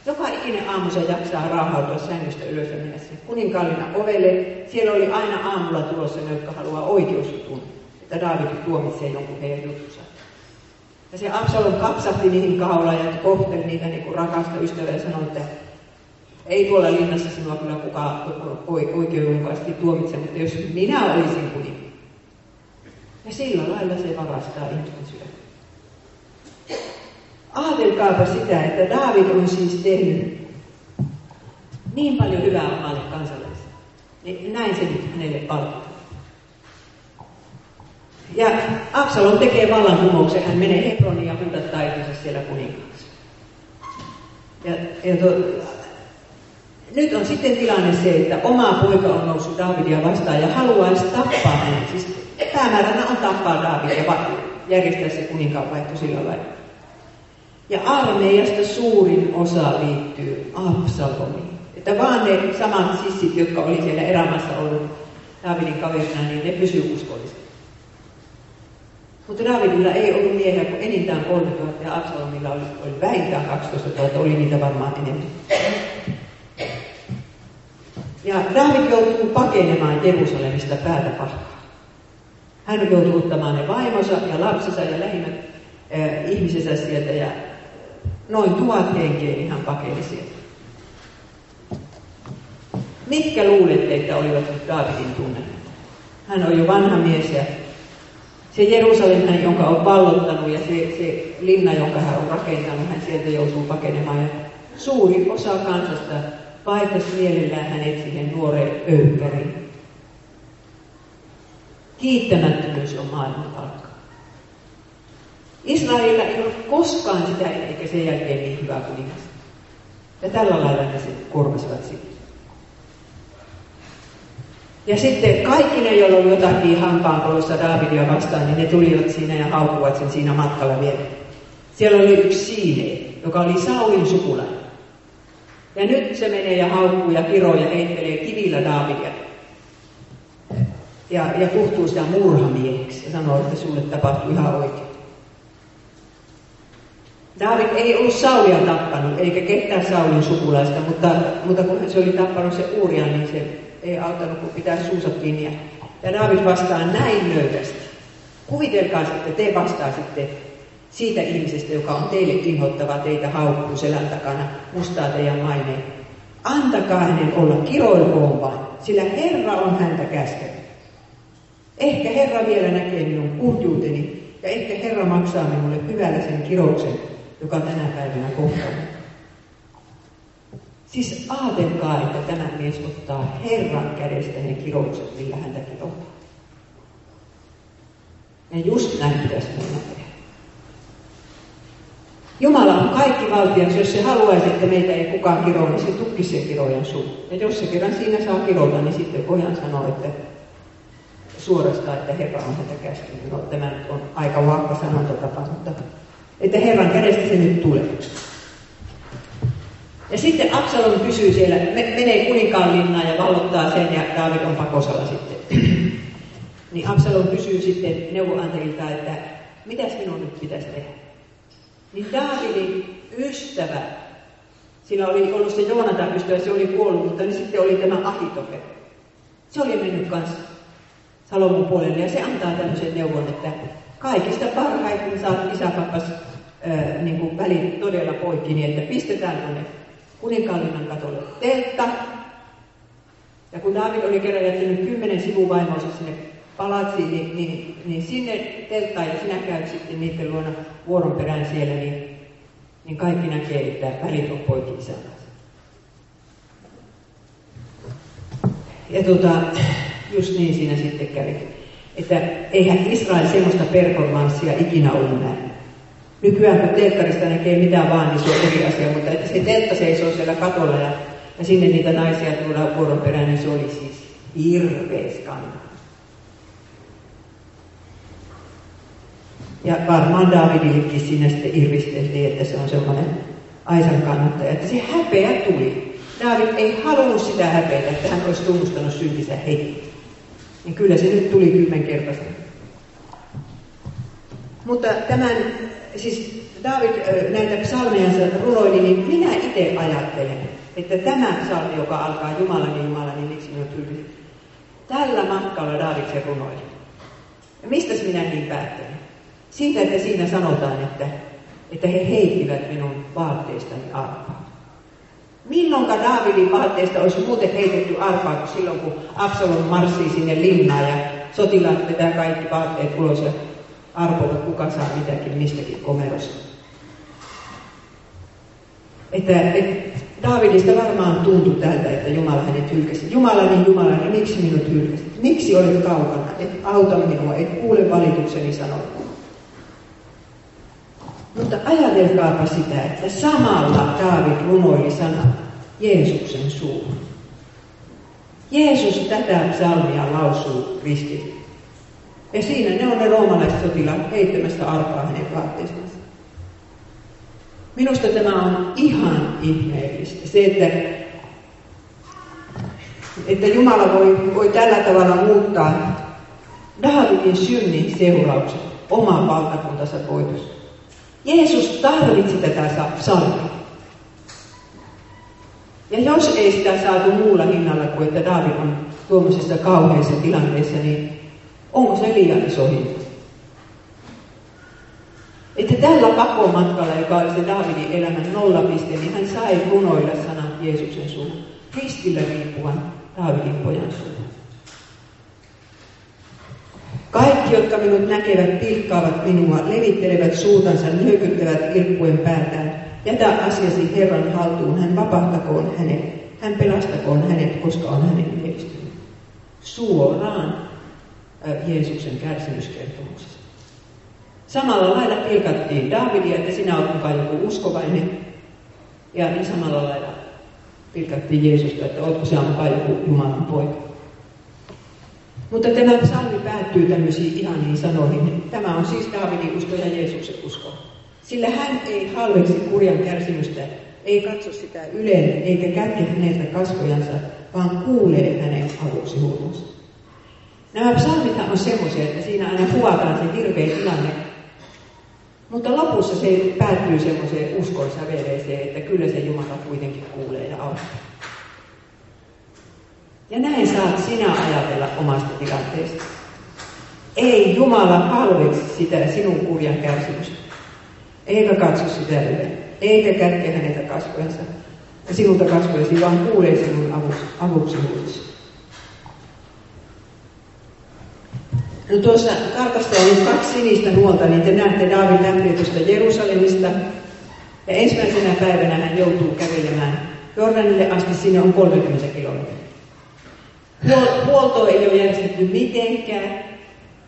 joka ikinen aamu se jaksaa raahautua sängystä ylös ja mennä sen kuninkaallina ovelle. Siellä oli aina aamulla tulossa ne, jotka haluaa oikeusjutun, että Daavid tuomitsee jonkun heidän. Ja se Absalom kapsahti niihin kaulaan ja kohteli niitä niin kuin rakasta ystävää ja sanoi, että ei tuolla linnassa sinua kyllä kukaan oikeudenmukaisesti tuomitse, mutta jos minä olisin kuningas. Ja sillä lailla se varastaa ihmisten sydäntä. Aatelkaapa sitä, että Daavid on siis tehnyt niin paljon hyvää omalle kansalaiselle. Niin näin se nyt hänelle palkitaan. Ja Absalom tekee vallankumouksen, hän menee Hebroniin ja huudattaa itsensä siellä kuninkaaksi. Ja, ja to, nyt on sitten tilanne se, että oma poika on noussut Davidia vastaan ja haluaisi tappaa hänet. Siis päämääränä on tappaa David ja järjestää se kuninkaan vaihto sillä lailla. Ja armeijasta suurin osa liittyy Absalomiin. Että vaan ne samat sissit, jotka oli siellä erämässä ollut Davidin kaverina, niin ne pysyvät uskollisesti. Mutta Davidilla ei ollut miehiä kuin enintään 3000 ja Absalomilla oli, oli vähintään 12 000, oli niitä varmaan enemmän. Ja David joutuu pakenemaan Jerusalemista päätä pahkaa. Hän joutuu ottamaan ne vaimonsa ja lapsensa ja lähimmät äh, ihmisensä sieltä ja noin tuhat henkeä niin hän pakeni sieltä. Mitkä luulette, että olivat nyt Davidin tunnelmat? Hän on jo vanha mies ja se Jerusalem, jonka on vallottanut ja se, se linna, jonka hän on rakentanut, hän sieltä joutuu pakenemaan. Ja suuri osa kansasta paikasi mielellään hänet siihen nuoreen öyhkäriin. Kiittämättömyys on maailman palkka. Israelilla ei ollut koskaan sitä eikä sen jälkeen niin hyvää kuningas. Ja tällä lailla ne sitten korvasivat sitten. Ja sitten kaikki ne, joilla oli jotakin hampaanpolossa Davidia vastaan, niin ne tulivat siinä ja haukkuvat sen siinä matkalla vielä. Siellä oli yksi Siine, joka oli Saulin sukulainen. Ja nyt se menee ja haukkuu ja kiroo ja heittelee kivillä Davidia. Ja, ja kuhtuu sitä murhamieheksi ja sanoo, että sulle tapahtuu ihan oikein. David ei ollut Saulia tappanut, eikä ketään Saulin sukulaista, mutta, mutta kun se oli tappanut se Uurian, niin se ei auttanut kun pitää suusa kiinni. Ja David vastaa näin löytästi. Kuvitelkaa sitten, te vastaisitte siitä ihmisestä, joka on teille inhottava, teitä haukkuu selän takana, mustaa teidän maineen. Antakaa hänen olla, kiroilkoon vain, sillä Herra on häntä käskenyt. Ehkä Herra vielä näkee minun kurjuuteni, ja ehkä Herra maksaa minulle hyvällä sen kirouksen, joka tänä päivänä kohtaa. Siis ajatelkaa, että tämä mies ottaa Herran kädestä ne kiroukset, millä häntä kirottaa. Ja just näin pitäisi tehdä. Jumala on kaikki valtias, jos se haluaisi, että meitä ei kukaan kiroa, niin se tukki sen kirojen suun. Ja jos se kerran siinä saa kirota, niin sitten voidaan sanoa, että suorastaan, että Herra on häntä käskenyt. No tämä on aika vahva sanontatapa, mutta että Herran kädestä se nyt tulee. Ja sitten Absalom pysyy siellä, menee kuninkaan linnaan ja vallottaa sen ja Daavid on pakosalla sitten. niin Absalom pysyy sitten neuvonantajilta, että mitäs minun nyt pitäisi tehdä. Niin Daavidin ystävä, sillä oli ollut se Joonatan ystävä, se oli kuollut, mutta niin sitten oli tämä Ahitofe. Se oli mennyt kanssa Salomon puolelle ja se antaa tämmöisen neuvon, että kaikista parhaiten saat isäpappas niin kuin todella poikki niin, että pistetään tuonne kuninkaallinnan katolle teltta. Ja kun David oli kerran jättänyt kymmenen sivuvaimonsa sinne palatsiin, niin, niin, niin sinne telttaan ja sinä käyt sitten niiden luona vuoron perään siellä, niin, niin kaikki näkee, että välit on poikki isän Ja tuota, just niin siinä sitten kävi. Että eihän Israel semmoista performanssia ikinä ollut näin. Nykyään kun telkkarista näkee mitä vaan, niin se on eri asia, mutta että se teltta seisoo siellä katolla ja, ja sinne niitä naisia tuodaan vuoron perään, niin se oli siis hirveä skandaali. Ja varmaan Davidillekin siinä sitten irvisteltiin, että se on semmoinen Aisan kannattaja, että se häpeä tuli. David ei halunnut sitä häpeitä, että hän olisi tunnustanut syntinsä heti. Niin kyllä se nyt tuli kymmenkertaisesti. Mutta tämän, siis David näitä psalmejansa runoili, niin minä itse ajattelen, että tämä psalmi, joka alkaa Jumalani, Jumalani, miksi minut hylkäsit, tällä matkalla David se runoili. Ja mistä minä niin päättelen? Siitä, että siinä sanotaan, että, että he heittivät minun vaatteistani arpaa. Milloinka Davidin vaatteista olisi muuten heitetty arpaa kuin silloin, kun Absalom marssii sinne linnaan ja sotilaat vetää kaikki vaatteet ulos ja arpovat, kuka saa mitäkin mistäkin komerosta. Että, että Daavidista varmaan tuntui tältä, että Jumala hänet hylkäsi. Jumalani, Jumalani, miksi minut hylkäsit? Miksi olet kaukana? Et auta minua, et kuule valitukseni sanoa. Mutta ajatelkaapa sitä, että samalla Daavid runoili sanat Jeesuksen suuhun. Jeesus tätä psalmia lausuu kristille. Ja siinä ne on ne roomalaiset sotilaat heittämässä arpaa hänen vaatteestansa. Minusta tämä on ihan ihmeellistä. Se, että, että Jumala voi, voi tällä tavalla muuttaa Daavidin synnin seuraukset oman valtakuntansa voitossa. Jeesus tarvitsi tätä salmia. Ja jos ei sitä saatu muulla hinnalla kuin että Daavid on tuommoisessa kauheassa tilanteessa, niin onko se liian iso hinta? Että tällä pakomatkalla, joka oli se Daavidin elämän nollapiste, niin hän sai runoilla sanat Jeesuksen suun. Kristillä riippuvan Daavidin pojan suun. Kaikki, jotka minut näkevät, pilkkaavat minua, levittelevät suutansa, nyökyttävät ilppuen päätään. Jätä asiasi Herran haltuun, hän vapahtakoon hänet, hän pelastakoon hänet, koska on hänen mielistynyt. Suoraan Jeesuksen kärsimyskertomuksesta. Samalla lailla pilkattiin Davidia, että sinä olet mukaan joku uskovainen. Ja niin samalla lailla pilkattiin Jeesusta, että oletko sinä mukaan joku Jumalan poika. Mutta tämä psalmi päättyy tämmöisiin ihaniin sanoihin. Tämä on siis Daavidin usko ja Jeesuksen usko. Sillä hän ei halveksi kurjan kärsimystä, ei katso sitä yleen, eikä kätke häneltä kasvojansa, vaan kuulee hänen avuksi huutonsa. Nämä psalmithan on semmoisia, että siinä aina kuvataan se hirveä tilanne, mutta lopussa se päättyy semmoiseen uskon säveleeseen, että kyllä se Jumala kuitenkin kuulee ja auttaa. Ja näin saat sinä ajatella omasta tilanteesta. Ei Jumala halveksi sitä sinun kurjan kärsimystä. Eikä katso sitä yle. Eikä kätke häneltä kasvojensa. Ja sinulta kasvojesi, vaan kuulee sinun avuksi, avuksi. No tuossa kartasta on nyt kaksi sinistä nuolta, niin te näette Daavid lähtee tuosta Jerusalemista. Ja ensimmäisenä päivänä hän joutuu kävelemään Jordanille asti, sinne on 30 kilometriä. Huolto ei ole järjestetty mitenkään.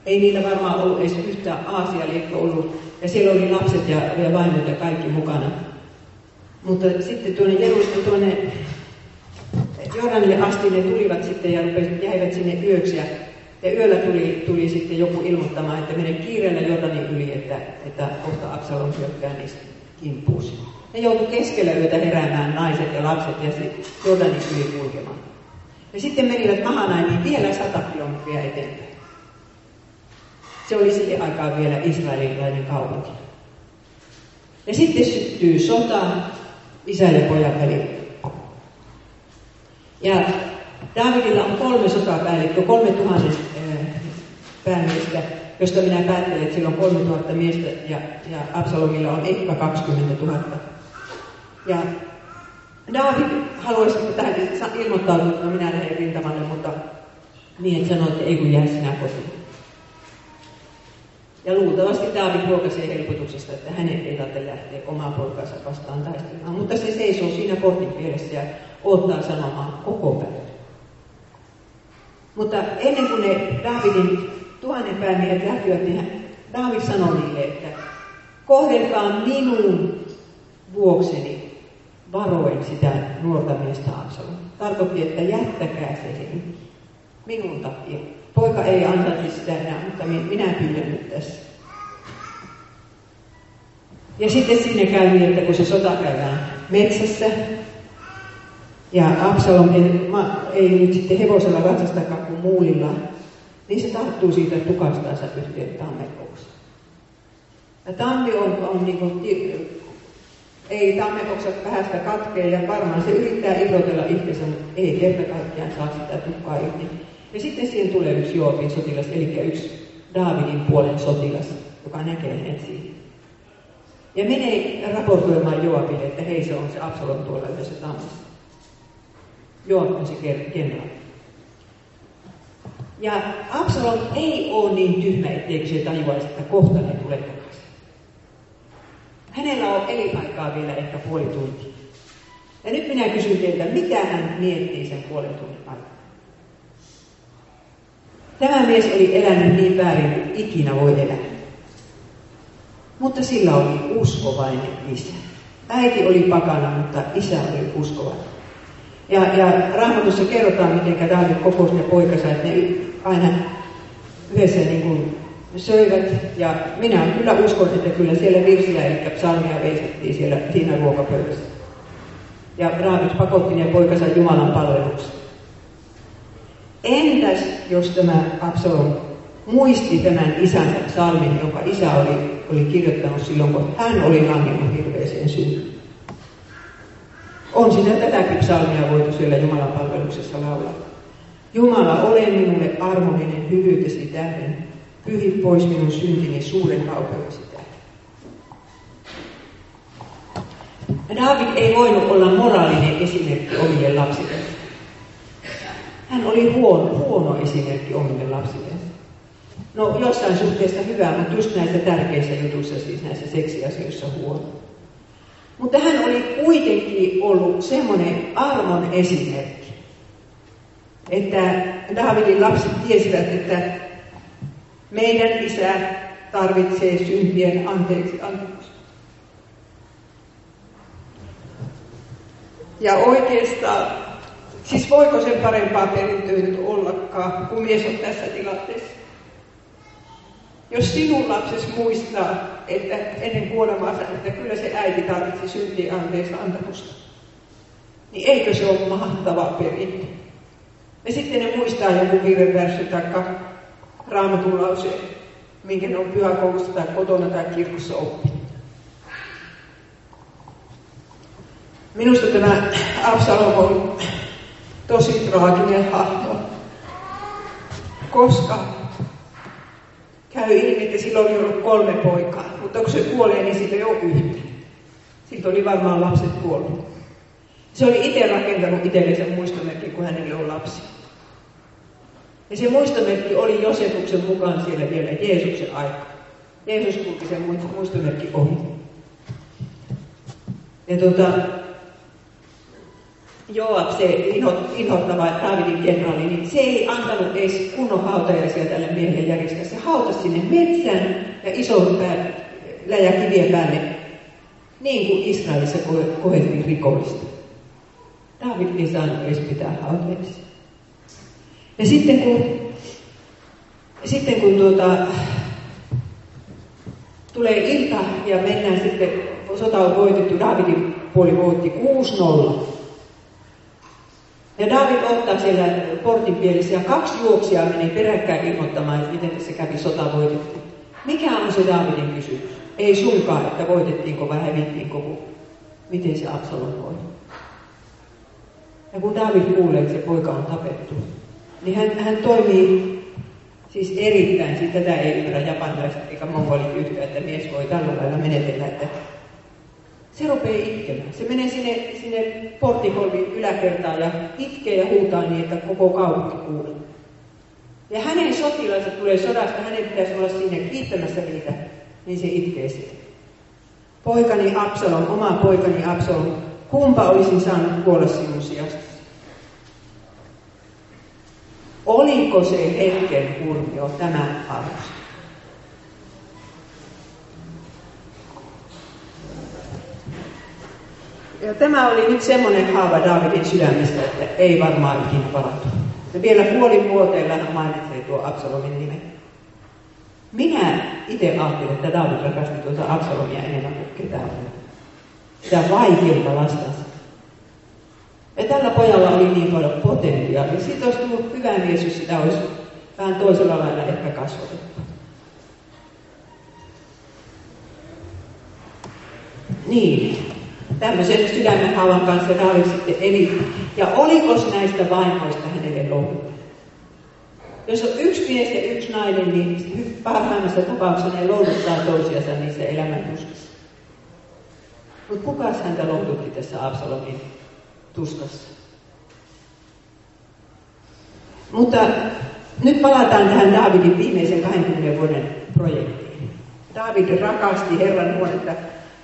Ei niillä varmaan ollut edes yhtään aasialiikko ollut. Ja siellä oli lapset ja, ja vaimot ja kaikki mukana. Mutta sitten tuonne Jerusalem, tuonne Jordanille asti ne tulivat sitten ja jäivät sinne yöksi. Ja ja yöllä tuli, tuli sitten joku ilmoittamaan, että mene kiireellä Jordanin yli, että, että kohta Absalom hyökkää niistä kimppuusi. Ne joutui keskellä yötä heräämään naiset ja lapset ja sitten Jordanin yli kulkemaan. Ja sitten menivät Mahanaimiin vielä sata kilometriä eteenpäin. Se oli siihen aikaan vielä israelilainen kaupunki. Ja sitten syttyy sota isä ja pojan välillä. Ja Davidilla on kolme sotapäällikköä, kolme tuhannet päämiestä, josta minä päättelen, että sillä on 3000 miestä ja, ja Absalomilla on ehkä 20 000. Ja David haluaisi tähän ilmoittautua, että no minä lähden rintamalle, mutta miehet sanoi, että ei kun jää sinä kotiin. Ja luultavasti David huokasi helpotuksesta, että hänen ei tarvitse lähteä omaa poikaansa vastaan taistelemaan. Mutta se seisoo siinä portin pielessä ja odottaa sanomaan koko päivän. Mutta ennen kuin ne Davidin tuhannen päämiehet lähtivät, niin David sanoi niille, että kohdelkaa minun vuokseni varoin sitä nuorta miestä Absalom. Tarkoitti, että jättäkää se minun takia. Poika ei ansaisi sitä enää, mutta minä pyydän nyt tässä. Ja sitten sinne käy niin, että kun se sota käydään metsässä, ja Absalom ei, ei nyt sitten hevosella ratsastakaan kuin muulilla, niin se tarttuu siitä tukastansa yhteen tammekoussa. Ja tammi on, on niin kuin, ei tammekoksat päästä katkee ja varmaan se yrittää irrotella itsensä, mutta ei kerta kaikkiaan saa sitä tukkaa irti. Ja sitten siihen tulee yksi Joopin sotilas, eli yksi Daavidin puolen sotilas, joka näkee hänet siinä. Ja menee raportoimaan Joabille, että hei se on se Absalom tuolla yhdessä tammassa. Joab on se kenraali. Ja Absalom ei ole niin tyhmä, etteikö se tajuaisi, että kohta ne tulee. Hänellä on elinaikaa vielä ehkä puoli tuntia. Ja nyt minä kysyn teiltä, mitä hän miettii sen puolen tunnin aikana? Tämä mies oli elänyt niin väärin kuin ikinä voi elää. Mutta sillä oli uskovainen isä. Äiti oli pakana, mutta isä oli uskovainen. Ja, ja Raamatussa kerrotaan, miten David kokosi ne poikansa, että ne aina yhdessä niin kuin söivät. Ja minä kyllä uskon, että kyllä siellä virsiä, eli psalmia veistettiin siellä siinä ruokapöydässä. Ja David pakotti ne poikansa Jumalan palvelukseen. Entäs jos tämä Absalom muisti tämän isän salmin, jonka isä oli, oli kirjoittanut silloin, kun hän oli langennut hirveeseen syyn. On siinä tätäkin psalmia voitu siellä Jumalan palveluksessa laulaa. Jumala, ole minulle armollinen hyvyytesi tähden. Pyhi pois minun syntini suuren kaupeudesi tähden. David ei voinut olla moraalinen esimerkki omille lapsille. Hän oli huono, huono esimerkki omille lapsille. No jossain suhteessa hyvä, mutta just näissä tärkeissä jutuissa, siis näissä seksiasioissa huono. Mutta hän oli kuitenkin ollut semmoinen armon esimerkki, että Davidin lapset tiesivät, että meidän isä tarvitsee syntien anteeksi anteeksi. Ja oikeastaan, siis voiko sen parempaa perintöä nyt ollakaan, kun mies on tässä tilanteessa? Jos sinun lapsesi muistaa, että ennen kuolemaansa, että kyllä se äiti tarvitsi syntien anteeksi antamusta, niin eikö se ole mahtava perintö? Ja sitten ne muistaa joku virrevärsy tai raamatun lauseen, minkä ne on pyhäkoulussa tai kotona tai kirkossa oppinut. Minusta tämä Absalom on tosi traaginen hahmo, koska käy ilmi, että sillä oli ollut kolme poikaa, mutta kun se kuolee, niin sillä ei ole yhtä. Siltä oli varmaan lapset kuollut. Se oli itse rakentanut itsellensä muistomerkki, kun hänelle on lapsi. Ja se muistomerkki oli Josefuksen mukaan siellä vielä Jeesuksen aika. Jeesus kulki sen muistomerkki ohi. Ja tuota, Joab, se inhottava Davidin kenraali, niin se ei antanut edes kunnon hautajaisia tälle miehelle järjestää. Se hautasi sinne metsän ja ison pää, läjä kivien päälle, niin kuin Israelissa kohettiin rikollista. David ei saanut edes pitää hautajaisia. Ja sitten kun, sitten kun tuota, tulee ilta ja mennään sitten, sota on voitettu, Davidin puoli voitti 6-0. Ja David ottaa siellä portin pielessä ja kaksi juoksia meni peräkkäin ilmoittamaan, että miten tässä kävi sota voitettiin. Mikä on se Davidin kysymys? Ei sunkaan, että voitettiinko vai hävittiinko, kun miten se Absalom voi. Ja kun David kuulee, että se poika on tapettu, niin hän, hän toimii siis erittäin, siis tätä ei ymmärrä japanilaiset eikä mongolit yhtä, että mies voi tällä lailla menetellä, että se rupeaa itkemään. Se menee sinne, sinne portikolvin yläkertaan ja itkee ja huutaa niin, että koko kaupunki kuulee. Ja hänen sotilaansa tulee sodasta, hänen pitäisi olla sinne kiittämässä niitä, niin se itkee siellä. Poikani Absalom, oma poikani Absalom, kumpa olisin saanut kuolla sinun sijasta? Oliko se hetken hurmio tämä arvosta? Ja tämä oli nyt semmoinen haava Davidin sydämestä, että ei varmaan ikinä parantu. Ja vielä puolin vuoteen hän mainitsee tuo Absalomin nimen. Minä itse ajattelin, että David rakasti tuota Absalomia enemmän kuin ketään. Sitä vaikeutta lastansa. Ja tällä pojalla oli niin paljon potentiaalia. Siitä olisi tullut hyvä mies, jos sitä olisi vähän toisella lailla ehkä kasvatettu. Niin, tämmöisen sydämen haavan kanssa Daavid sitten eli. Ja oliko näistä vaimoista hänelle lohduttava? Jos on yksi mies ja yksi nainen, niin parhaimmassa tapauksessa ne lohduttaa toisiansa niissä elämän tuskissa. Mutta kuka häntä lohdutti tässä Absalomin tuskassa? Mutta nyt palataan tähän Daavidin viimeisen 20 vuoden projektiin. Daavid rakasti Herran huonetta,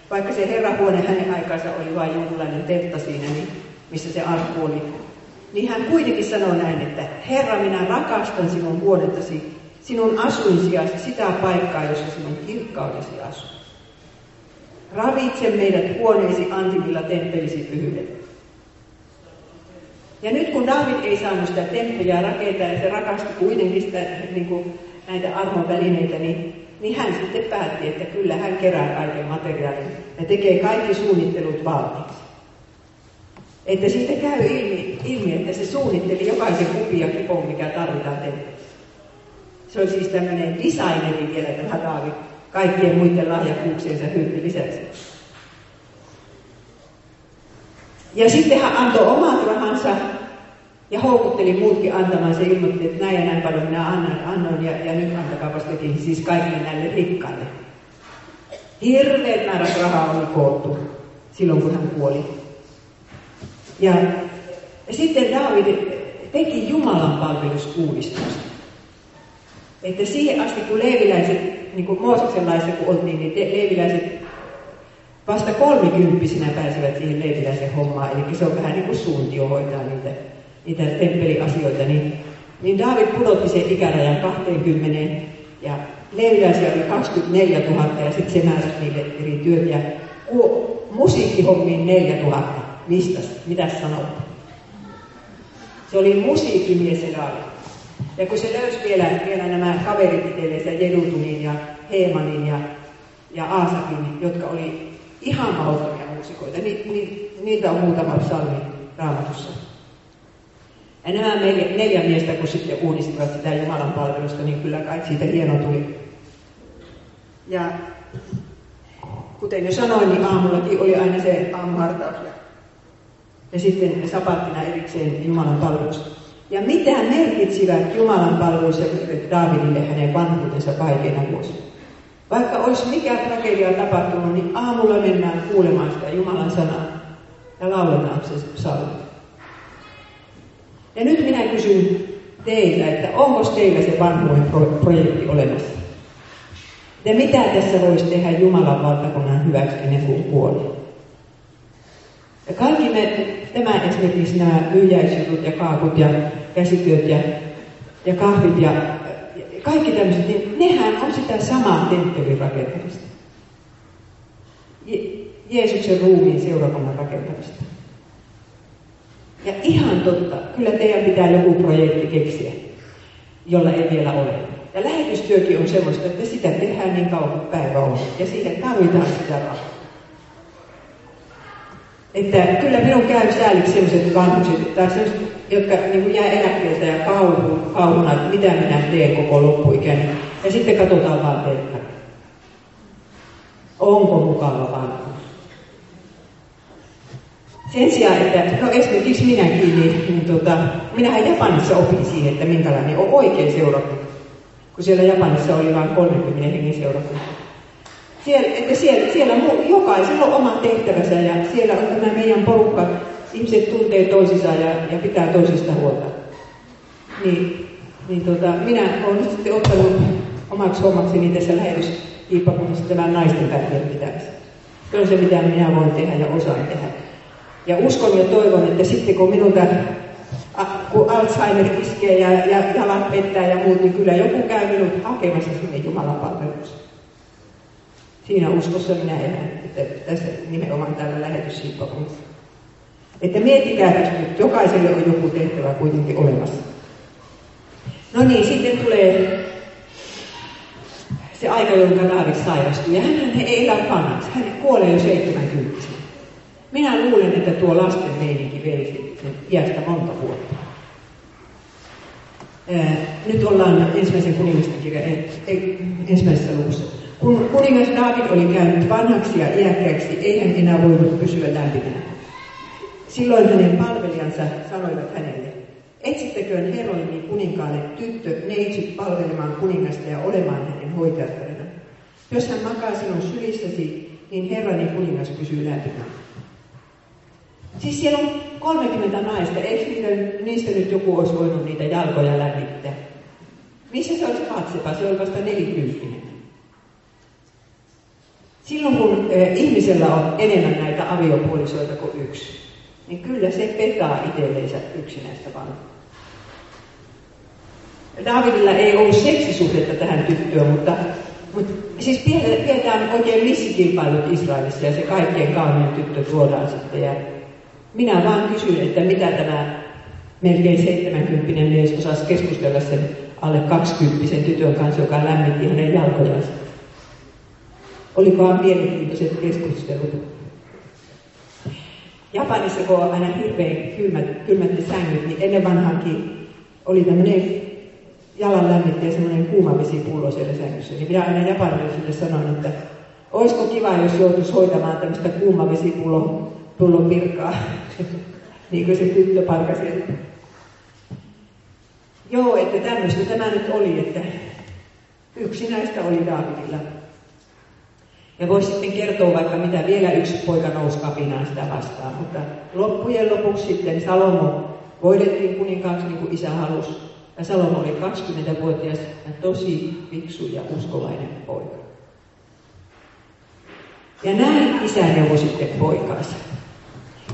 vaikka se Herran huone hänen aikansa oli vain jonkunlainen teltta siinä, niin missä se arkku oli niin hän kuitenkin sanoo näin, että Herra, minä rakastan sinun huonettasi, sinun asuinsiasi, sitä paikkaa, jossa sinun kirkkaudesi asuu. Ravitse meidät huoneesi antimilla temppelisi pyhyydet. Ja nyt kun David ei saanut sitä temppeliä rakentaa ja se rakasti kuitenkin sitä, niin kuin näitä armon välineitä, niin, niin hän sitten päätti, että kyllä hän kerää kaiken materiaalin ja tekee kaikki suunnittelut valmiiksi. Että siitä käy ilmi, ilmi, että se suunnitteli jokaisen kupin ja kipon, mikä tarvitaan temppelissä. Se on siis tämmöinen designeri vielä tämä Daavid, kaikkien muiden lahjakkuuksiensa hyöty lisäksi. Ja sitten hän antoi omat rahansa ja houkutteli muutkin antamaan. Se ilmoitti, että näin ja näin paljon minä annan, annoin ja, ja nyt antakaa vastakin siis kaikille näille rikkaille. Hirveät määrät rahaa oli koottu silloin, kun hän kuoli. Ja sitten Daavid teki Jumalan palvelusuudistusta. Että siihen asti, kun leiviläiset, niin kuin Mooseksen laissa kun oltiin, niin leiviläiset vasta kolmikymppisinä pääsevät siihen leiviläisen hommaan. Eli se on vähän niin kuin suuntio hoitaa niitä, niitä temppeliasioita. Niin, niin David pudotti sen ikärajan 20 ja leiviläisiä oli 24 000 ja sitten se määräsi niille eri työt. Ja musiikkihommiin 4 000. Mistä? Mitä sanot? Se oli musiikkimies se David. Ja kun se löysi vielä, vielä nämä kaverit itselleensä, Jedutunin ja Heemanin ja, ja Aasapin, jotka oli ihan mahdottomia muusikoita, ni, ni, niitä on muutama psalmi raamatussa. Ja nämä neljä, neljä miestä, kun sitten uudistivat sitä Jumalan palvelusta, niin kyllä kai siitä hieno tuli. Ja kuten jo sanoin, niin aamullakin oli aina se aamuhartaus ja sitten sapattina erikseen Jumalan palvelus. Ja mitä merkitsivät Jumalan palvelus ja Daavidille hänen vanhuutensa vaikeina vuosina? Vaikka olisi mikä tragedia tapahtunut, niin aamulla mennään kuulemaan sitä Jumalan sanaa ja lauletaan se psalmi. Ja nyt minä kysyn teiltä, että onko teillä se vanhuuden projekti olemassa? Ja mitä tässä voisi tehdä Jumalan valtakunnan hyväksi ennen kuin kuolee? Ja kaikki ne, tämä esimerkiksi nämä myyjäisjutut ja kaakut ja käsityöt ja, ja kahvit ja, ja kaikki tämmöiset, niin nehän on sitä samaa temppelin rakentamista. Je- Jeesuksen ruumiin seurakunnan rakentamista. Ja ihan totta, kyllä teidän pitää joku projekti keksiä, jolla ei vielä ole. Ja lähetystyökin on semmoista, että sitä tehdään niin kauan kuin päivä on. Ja siihen tarvitaan sitä rahaa. Että kyllä minun käy sääliksi sellaiset vanhukset, tai sellaiset, jotka niin jää eläkkeeltä ja kauhu, kauhuna, että mitä minä teen koko loppuikäni. Ja sitten katsotaan vaan teiltä. Onko mukava vanhuus? Sen sijaan, että no esimerkiksi minäkin, niin, niin tota, minähän Japanissa opin siihen, että minkälainen on oikein seurakunta. Kun siellä Japanissa oli vain 30 hengen seurakunta. Siellä, että siellä, siellä jokaisella on oma tehtävänsä ja siellä on tämä meidän porukka. Ihmiset tuntee toisistaan ja, ja pitää toisista huolta. Niin, niin tota, minä olen sitten ottanut omaksi hommakseni tässä lähetyskiippakunnassa tämän naisten päivien pitämisen. Se on se, mitä minä voin tehdä ja osaan tehdä. Ja uskon ja toivon, että sitten kun minulta kun Alzheimer iskee ja, ja jalat pettää ja muut, niin kyllä joku käy minut hakemassa sinne Jumalan palvelukseen. Siinä uskossa minä elän, että tässä nimenomaan tällä lähetyssiippakunnassa. Että miettikää nyt, jokaiselle on joku tehtävä kuitenkin olemassa. No niin, sitten tulee se aika, jonka Daavid sairastui. Ja hän ei elä vanhaksi. Hän kuolee jo 70 Minä luulen, että tuo lasten meininki vei sen iästä monta vuotta. Nyt ollaan ensimmäisen kuningisten kirjan ensimmäisessä luvussa. Kun kuningas David oli käynyt vanhaksi ja iäkkääksi, ei hän enää voinut pysyä lämpimänä. Silloin hänen palvelijansa sanoivat hänelle, etsittäköön herrolleni kuninkaalle tyttö neitsyt palvelemaan kuningasta ja olemaan hänen hoitajattarena. Jos hän makaa sinun sylissäsi, niin herrani kuningas pysyy lämpimänä. Siis siellä on 30 naista, eikö niistä nyt joku olisi voinut niitä jalkoja lämmittää? Missä se olisi katsepa? Se on vasta nelikymppinen. Silloin kun eh, ihmisellä on enemmän näitä aviopuolisoita kuin yksi, niin kyllä se petaa itselleensä yksinäistä vaan. Davidilla ei ollut seksisuhdetta tähän tyttöön, mutta, mutta siis pidetään oikein missikilpailut Israelissa ja se kaikkein kaunein tyttö tuodaan sitten. Ja minä vaan kysyn, että mitä tämä melkein 70 mies osasi keskustella sen alle 20 tytön kanssa, joka lämmitti hänen jalkojansa. Olikohan mielenkiintoiset keskustelut. Japanissa, kun on aina hirveän kylmät, kylmät sängyt, niin ennen vanhankin oli tämmöinen jalan lämmittäjä semmoinen kuumavesipullo siellä sängyssä. Niin minä aina japanilaisille sanoin, että olisiko kiva, jos joutuisi hoitamaan tämmöistä kuumavesipullon pullon virkaa, niin kuin se tyttö parkasi. Joo, että tämmöistä tämä nyt oli, että yksi näistä oli Daavidilla. Ja voisi sitten kertoa vaikka mitä vielä yksi poika nousi kapinaan sitä vastaan, mutta loppujen lopuksi sitten Salomo voidettiin kuninkaaksi niin kuin isä halusi. Ja Salomo oli 20-vuotias ja tosi fiksu ja uskovainen poika. Ja näin isä neuvoi sitten poikaansa.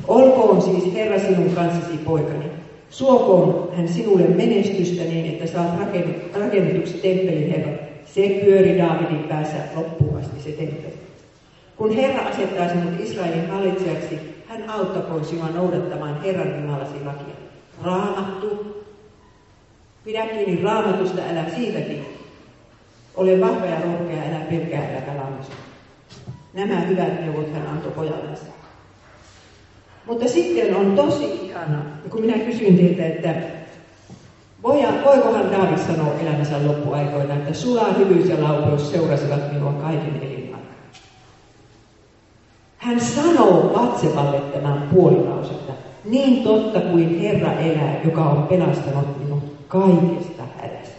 Olkoon siis Herra sinun kanssasi poikani. Suokoon hän sinulle menestystä niin, että saat rakennetuksi temppelin Herra. Se pyöri Daavidin päässä loppuun asti se temppeli. Kun Herra asettaa sinut Israelin hallitsijaksi, hän auttakoon sinua noudattamaan Herran Jumalasi lakia. Raamattu. Pidä kiinni raamatusta, älä siitäkin. Ole vahva ja rohkea, älä pelkää, lammusta. Nämä hyvät neuvot hän antoi pojallensa. Mutta sitten on tosi ihana, kun minä kysyin teiltä, että voikohan Daavid sanoa elämänsä loppuaikoina, että sulaa hyvyys ja laupeus seurasivat minua kaiken elinaikaa. Hän sanoo Vatsevalle tämän puolilausetta, niin totta kuin Herra elää, joka on pelastanut minut kaikesta hädästä.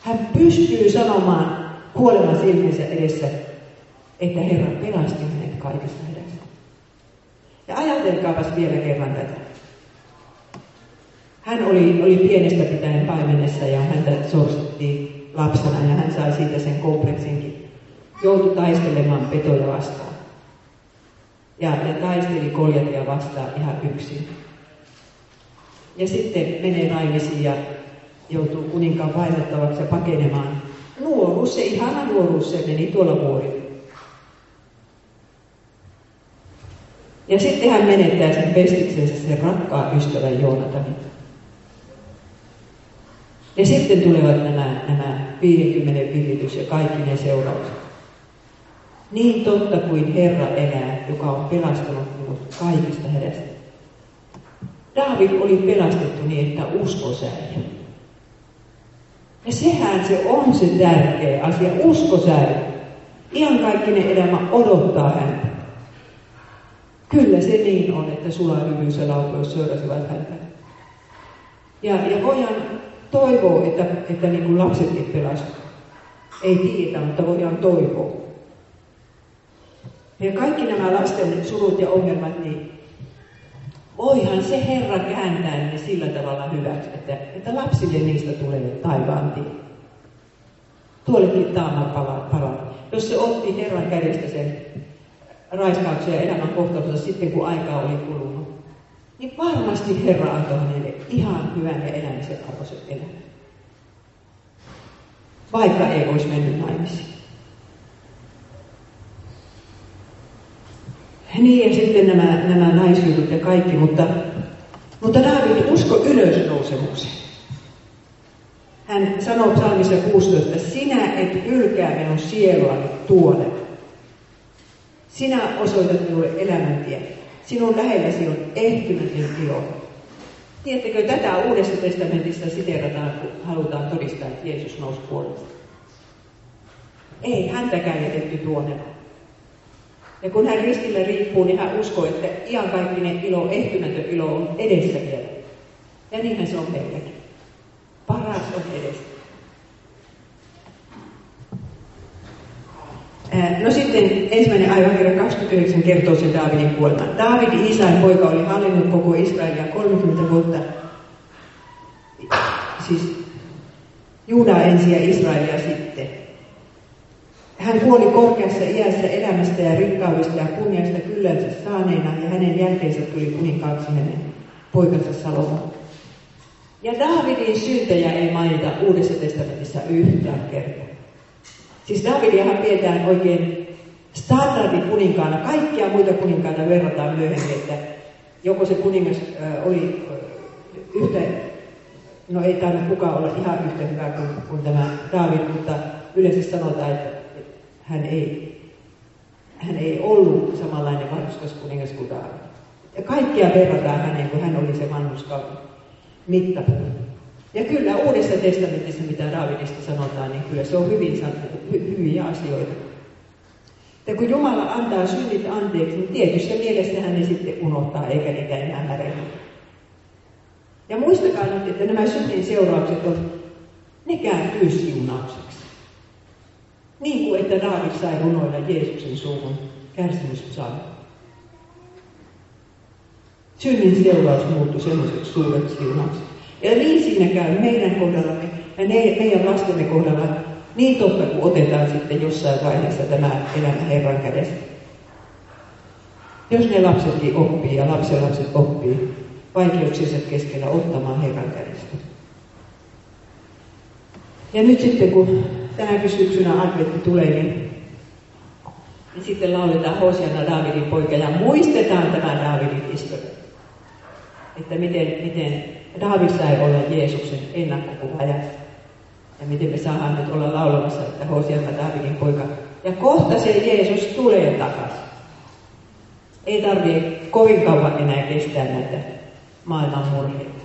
Hän pystyy sanomaan kuoleman silminsä edessä, että Herra pelasti hänet kaikesta hädästä. Ja ajatelkaapas vielä kerran tätä. Hän oli, oli pienestä pitäen paimenessa ja häntä sorsittiin lapsena ja hän sai siitä sen kompleksinkin. Joutui taistelemaan petoja vastaan. Ja, ja taisteli koljatia vastaan ihan yksin. Ja sitten menee naimisiin ja joutuu kuninkaan painettavaksi ja pakenemaan. Nuoruus, se ihana nuoruus, se meni tuolla vuorilla. Ja sitten hän menettää sen pestiksensä, sen rakkaan ystävän Joonatanin. Ja sitten tulevat nämä, nämä 50 viritys ja kaikki ne seuraukset. Niin totta kuin Herra elää, joka on pelastanut minut kaikista hädästä. Daavid oli pelastettu niin, että usko säilyy. Ja sehän se on se tärkeä asia, usko säilyy. Ihan kaikkinen elämä odottaa häntä. Kyllä se niin on, että sulahyvyys ja laupeus seurasivat häntä. Ja, ja voidaan toivoa, että, että niin kuin lapsetkin pelastuvat. Ei tiedetä, mutta voidaan toivoa. Ja kaikki nämä lasten surut ja ongelmat, niin voihan se Herra kääntää ne sillä tavalla hyväksi, että, että lapsille niistä tulee taivaan tie. Tuollekin taama paranee. Jos se otti Herran kädestä sen raiskauksia elämän kohtalonsa sitten, kun aikaa oli kulunut, niin varmasti Herra antoi hänelle ihan hyvän ja elämisen arvoisen elämän. Vaikka ei olisi mennyt naimisiin. Niin ja sitten nämä, nämä naisjutut ja kaikki, mutta, mutta Daavid usko ylösnousemukseen. Hän sanoo psalmissa 16, sinä et ylkää minun sieluani tuonne. Sinä osoitat minulle elämäntie. Sinun lähelläsi on ehtymätön ilo. Tiedättekö, tätä Uudessa testamentissa siterataan, kun halutaan todistaa, että Jeesus nousi kuolleesta. Ei häntäkään jätetty tuonne. Ja kun hän ristillä riippuu, niin hän uskoo, että iankaikkinen ilo, ehtymätön ilo on edessä vielä. Ja niinhän se on meilläkin. Paras on edessä. No sitten ensimmäinen aivan kerran 29 kertoo sen Daavidin kuoleman. Daavid, Isain poika, oli hallinnut koko Israelia 30 vuotta. Siis Juudaa ensin ja Israelia sitten. Hän kuoli korkeassa iässä elämästä ja rikkaudesta ja kunniasta kyllänsä saaneena ja hänen jälkeensä tuli kuninkaaksi hänen poikansa Salomon. Ja Daavidin syntejä ei mainita Uudessa testamentissa yhtään kertaa. Siis Davidiahan pidetään oikein standardikuninkaana. Kaikkia muita kuninkaita verrataan myöhemmin, että joko se kuningas oli yhtä, no ei tainnut kukaan olla ihan yhtä hyvä kuin, kuin tämä David, mutta yleensä sanotaan, että hän ei, hän ei ollut samanlainen vanhuskas kuningas kuin David. Ja kaikkia verrataan häneen, kun hän oli se vanhuskauden mittapuu. Ja kyllä Uudessa testamentissa, mitä Daavidista sanotaan, niin kyllä se on hyvin, hy, hyviä asioita. Ja kun Jumala antaa synnit anteeksi, niin tietyssä mielessä hän ne sitten unohtaa, eikä niitä enää märehdy. Ja muistakaa nyt, että nämä synnin seuraukset on, ne kääntyy siunaukseksi. Niin kuin että Daavid sai runoilla Jeesuksen suuhun kärsimyspsalmi. Synnin seuraus muuttui semmoiseksi suureksi siunaukseksi. Ja niin siinä käy meidän kohdallamme ja ne, meidän lastemme kohdalla niin totta kuin otetaan sitten jossain vaiheessa tämä elämä Herran kädestä. Jos ne lapsetkin oppii ja lapsenlapset oppii vaikeuksiensa keskellä ottamaan Herran kädestä. Ja nyt sitten kun tänä syksynä adventti tulee, niin, niin sitten lauletaan Hosiana Daavidin poika ja muistetaan tämä Daavidin historia. Että miten, miten Daavid sai olla Jeesuksen ennakkokuvaaja. Ja miten me saadaan nyt olla laulamassa, että Hosianna Daavidin poika. Ja kohta se Jeesus tulee takaisin. Ei tarvitse kovin kauan enää kestää näitä maailman murheita.